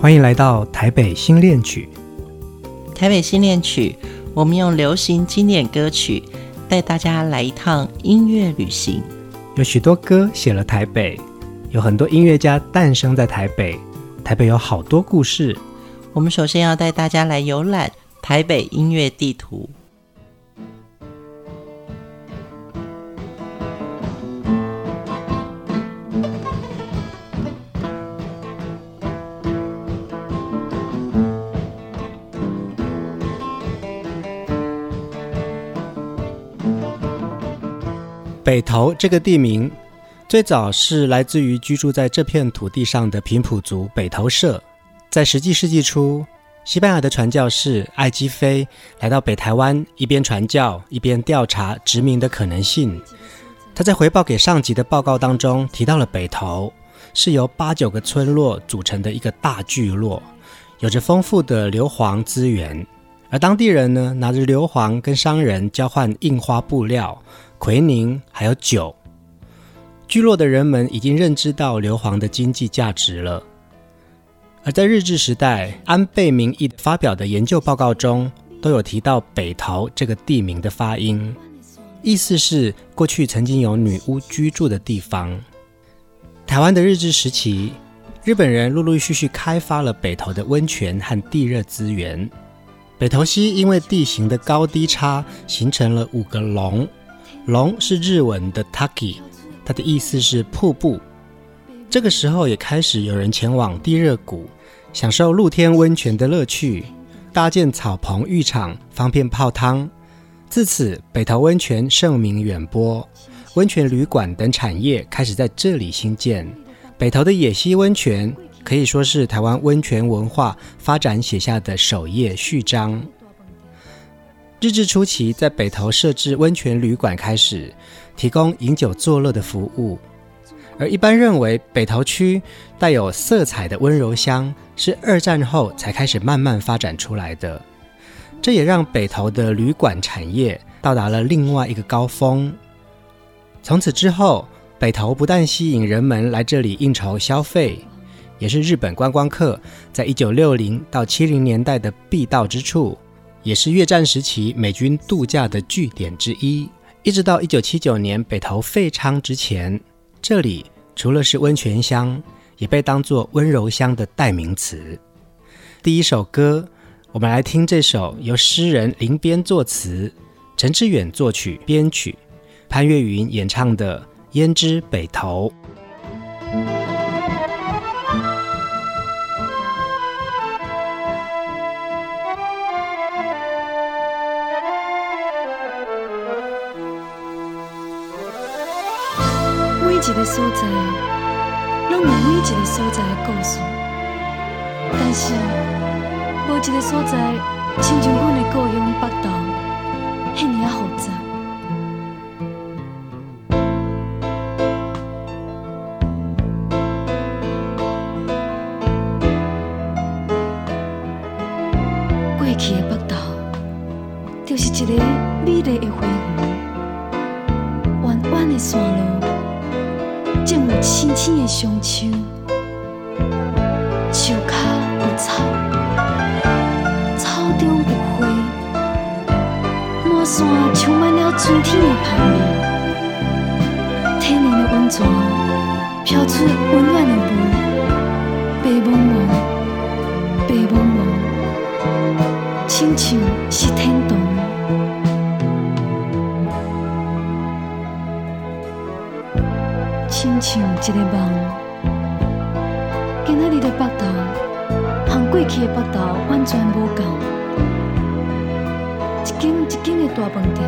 欢迎来到台北新恋曲。台北新恋曲，我们用流行经典歌曲带大家来一趟音乐旅行。有许多歌写了台北，有很多音乐家诞生在台北。台北有好多故事。我们首先要带大家来游览台北音乐地图。北投这个地名，最早是来自于居住在这片土地上的平埔族北投社。在十七世纪初，西班牙的传教士艾基菲来到北台湾，一边传教，一边调查殖民的可能性。他在回报给上级的报告当中提到了北投是由八九个村落组成的一个大聚落，有着丰富的硫磺资源，而当地人呢，拿着硫磺跟商人交换印花布料。奎宁还有酒，聚落的人们已经认知到硫磺的经济价值了。而在日治时代，安倍明义发表的研究报告中，都有提到北投这个地名的发音，意思是过去曾经有女巫居住的地方。台湾的日治时期，日本人陆陆续续开发了北投的温泉和地热资源。北投溪因为地形的高低差，形成了五个龙。龙是日文的 taki，它的意思是瀑布。这个时候也开始有人前往地热谷，享受露天温泉的乐趣，搭建草棚浴场，方便泡汤。自此，北投温泉盛名远播，温泉旅馆等产业开始在这里兴建。北投的野溪温泉可以说是台湾温泉文化发展写下的首页序章。日治初期，在北投设置温泉旅馆，开始提供饮酒作乐的服务。而一般认为，北投区带有色彩的温柔乡是二战后才开始慢慢发展出来的。这也让北投的旅馆产业到达了另外一个高峰。从此之后，北投不但吸引人们来这里应酬消费，也是日本观光客在一九六零到七零年代的必到之处。也是越战时期美军度假的据点之一，一直到一九七九年北投废娼之前，这里除了是温泉乡，也被当作温柔乡的代名词。第一首歌，我们来听这首由诗人林边作词，陈志远作曲编曲，潘越云演唱的《胭脂北投》。一个所在，拢有每一个所在的故事，但是无一个所在，亲像阮的故乡北投，遐尔啊复杂。过去的北投，就是一个美丽的花园，弯弯的山路。种了青青的松树，树脚有草，草中有花，满山充满了春天的香味。天然的温泉飘出温暖的雾，白茫茫，白茫茫，亲像像一个梦，今仔日的北投，和过去的北投完全无同。一间一间的大饭店，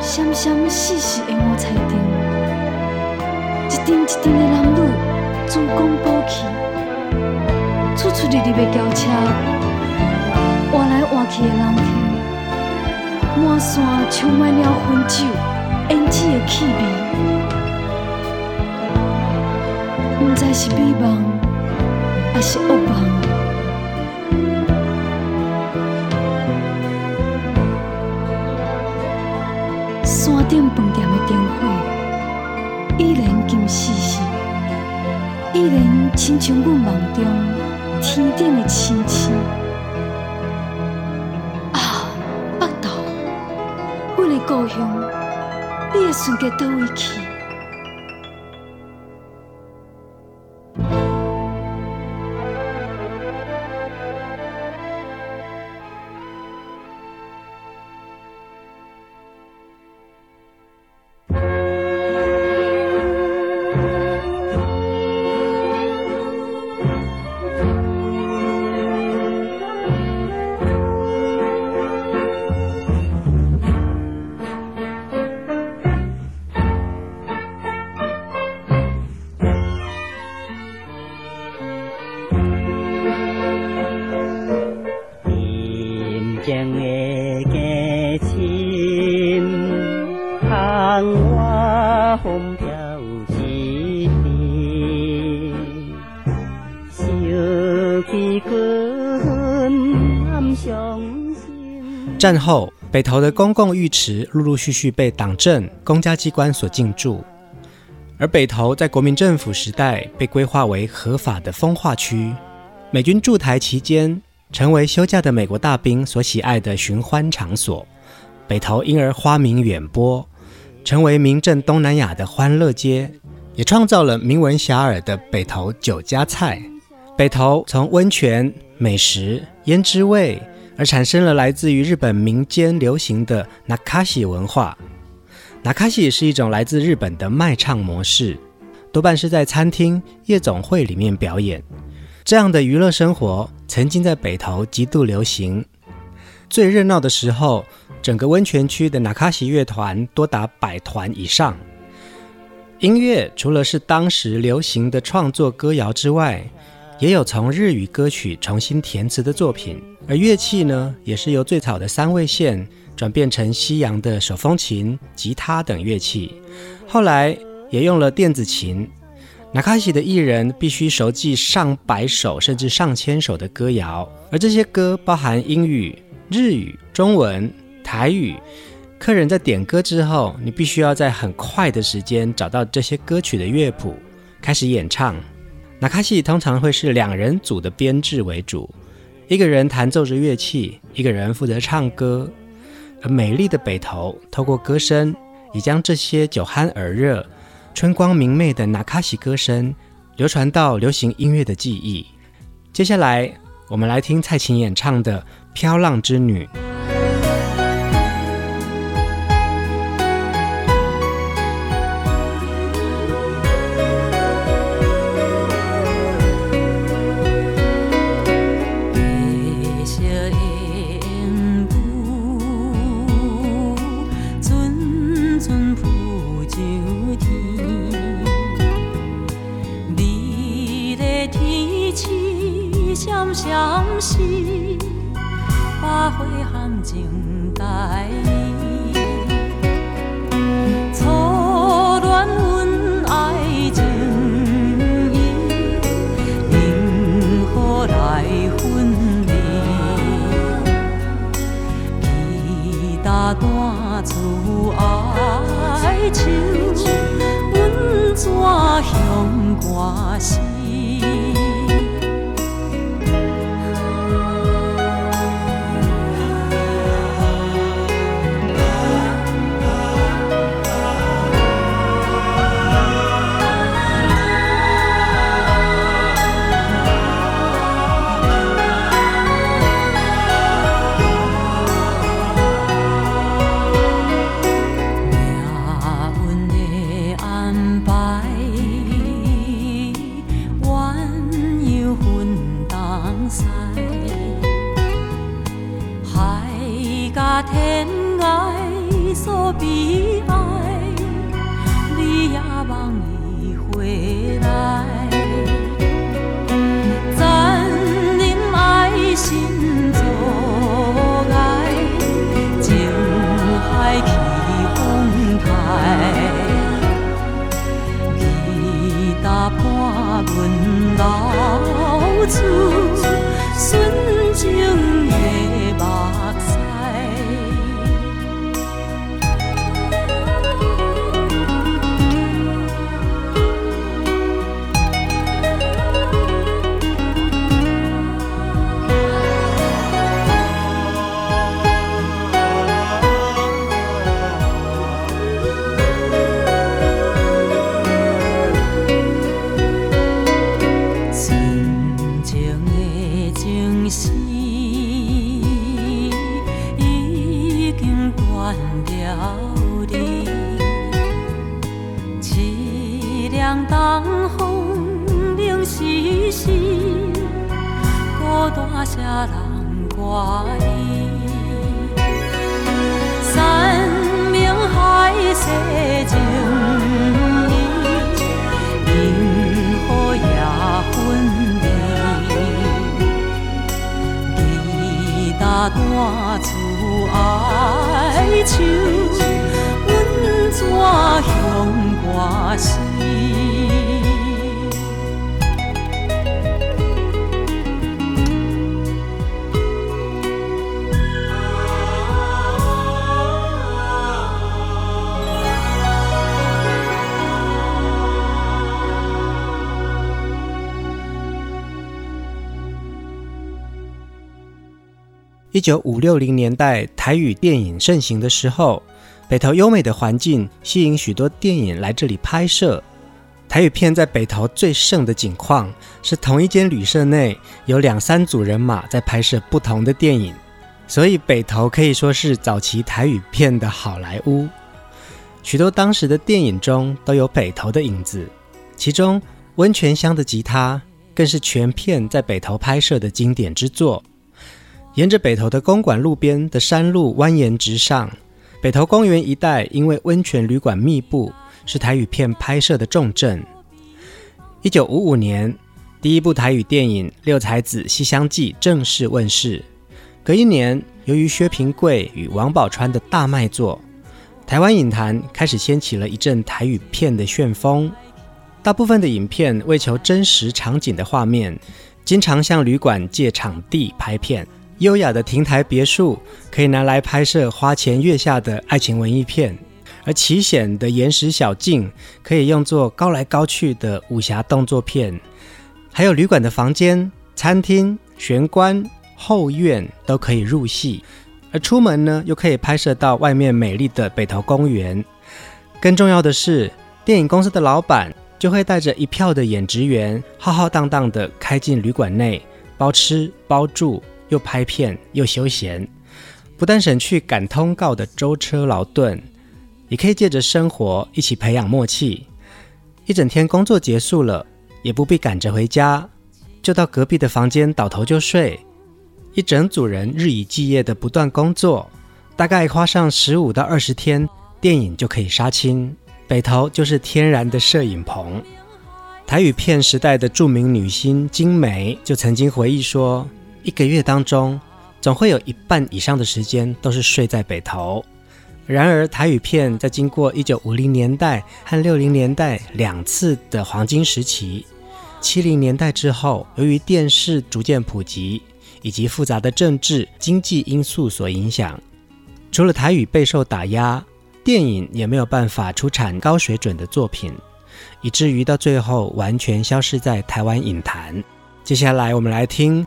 闪闪细细的五彩灯，一阵一阵的男女珠光宝气，出出入入的轿车，换来换去的人客，满山充满了汾酒、胭脂的气味。知是美梦，还是噩梦。山顶饭店的灯火依然金丝丝，依然亲像阮梦中天顶的星星。啊，北斗，阮的故乡，你会选择倒位去？战后，北投的公共浴池陆陆续续被党政公家机关所进驻，而北投在国民政府时代被规划为合法的风化区。美军驻台期间，成为休假的美国大兵所喜爱的寻欢场所。北投因而花名远播，成为名震东南亚的欢乐街，也创造了名闻遐迩的北投酒家菜。北投从温泉、美食、胭脂味。而产生了来自于日本民间流行的 na kasi 文化。na kasi 是一种来自日本的卖唱模式，多半是在餐厅、夜总会里面表演。这样的娱乐生活曾经在北投极度流行。最热闹的时候，整个温泉区的 na kasi 乐团多达百团以上。音乐除了是当时流行的创作歌谣之外，也有从日语歌曲重新填词的作品。而乐器呢，也是由最早的三味线转变成西洋的手风琴、吉他等乐器，后来也用了电子琴。那卡西的艺人必须熟记上百首甚至上千首的歌谣，而这些歌包含英语、日语、中文、台语。客人在点歌之后，你必须要在很快的时间找到这些歌曲的乐谱，开始演唱。纳卡西通常会是两人组的编制为主。一个人弹奏着乐器，一个人负责唱歌。而美丽的北投，透过歌声，已将这些酒酣耳热、春光明媚的纳卡西歌声，流传到流行音乐的记忆。接下来，我们来听蔡琴演唱的《飘浪之女》。是百花含情带伊，初恋恩爱情伊，如何来分离？吉他弹出哀愁，阮怎向歌诗？一九五六零年代台语电影盛行的时候，北投优美的环境吸引许多电影来这里拍摄。台语片在北投最盛的景况是同一间旅社内有两三组人马在拍摄不同的电影，所以北投可以说是早期台语片的好莱坞。许多当时的电影中都有北投的影子，其中《温泉乡的吉他》更是全片在北投拍摄的经典之作。沿着北投的公馆路边的山路蜿蜒直上，北投公园一带因为温泉旅馆密布，是台语片拍摄的重镇。一九五五年，第一部台语电影《六才子西厢记》正式问世。隔一年，由于薛平贵与王宝钏的大卖作，台湾影坛开始掀起了一阵台语片的旋风。大部分的影片为求真实场景的画面，经常向旅馆借场地拍片。优雅的亭台别墅可以拿来拍摄花前月下的爱情文艺片，而奇险的岩石小径可以用作高来高去的武侠动作片，还有旅馆的房间、餐厅、玄关、后院都可以入戏，而出门呢又可以拍摄到外面美丽的北投公园。更重要的是，电影公司的老板就会带着一票的演职员，浩浩荡荡地开进旅馆内，包吃包住。又拍片又休闲，不但省去赶通告的舟车劳顿，也可以借着生活一起培养默契。一整天工作结束了，也不必赶着回家，就到隔壁的房间倒头就睡。一整组人日以继夜的不断工作，大概花上十五到二十天，电影就可以杀青。北投就是天然的摄影棚。台语片时代的著名女星金梅就曾经回忆说。一个月当中，总会有一半以上的时间都是睡在北投。然而，台语片在经过一九五零年代和六零年代两次的黄金时期，七零年代之后，由于电视逐渐普及以及复杂的政治经济因素所影响，除了台语备受打压，电影也没有办法出产高水准的作品，以至于到最后完全消失在台湾影坛。接下来，我们来听。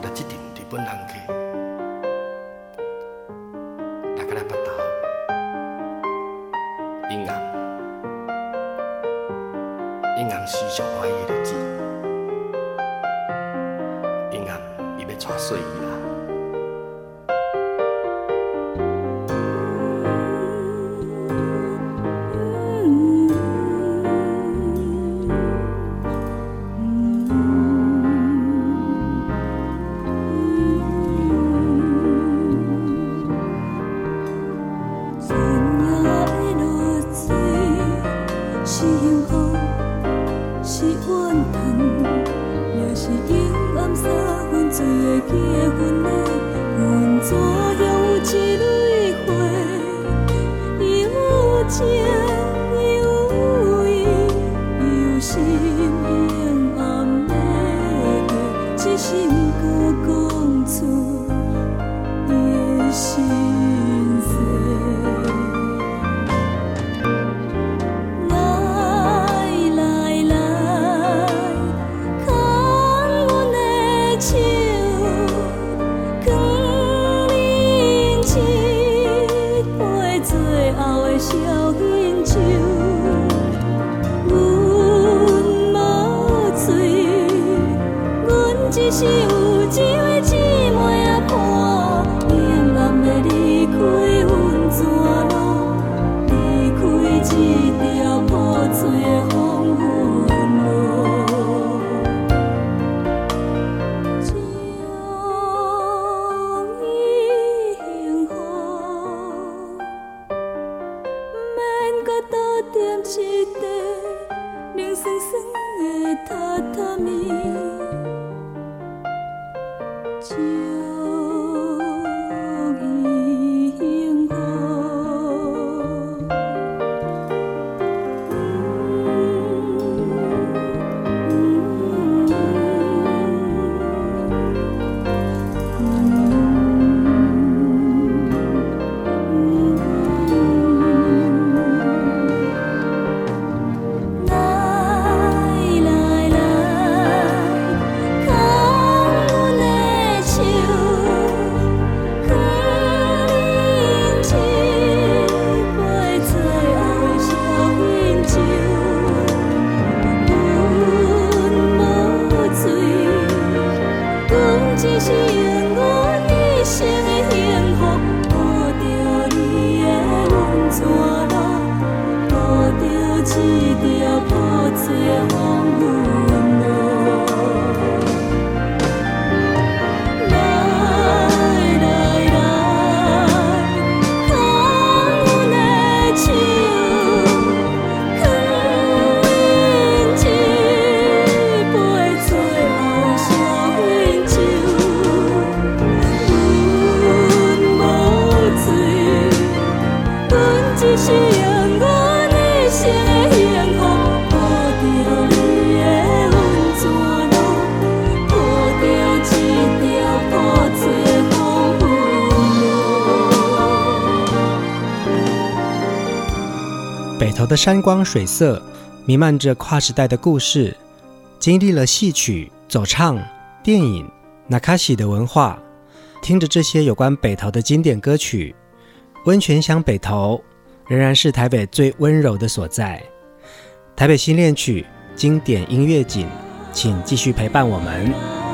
带着一群日本人客，来到了北投，阴暗，阴暗是上欢喜的日子，阴暗伊要娶水。中。头的山光水色，弥漫着跨时代的故事，经历了戏曲、走唱、电影、那卡西的文化，听着这些有关北投的经典歌曲，温泉乡北投仍然是台北最温柔的所在。台北新恋曲经典音乐景，请继续陪伴我们。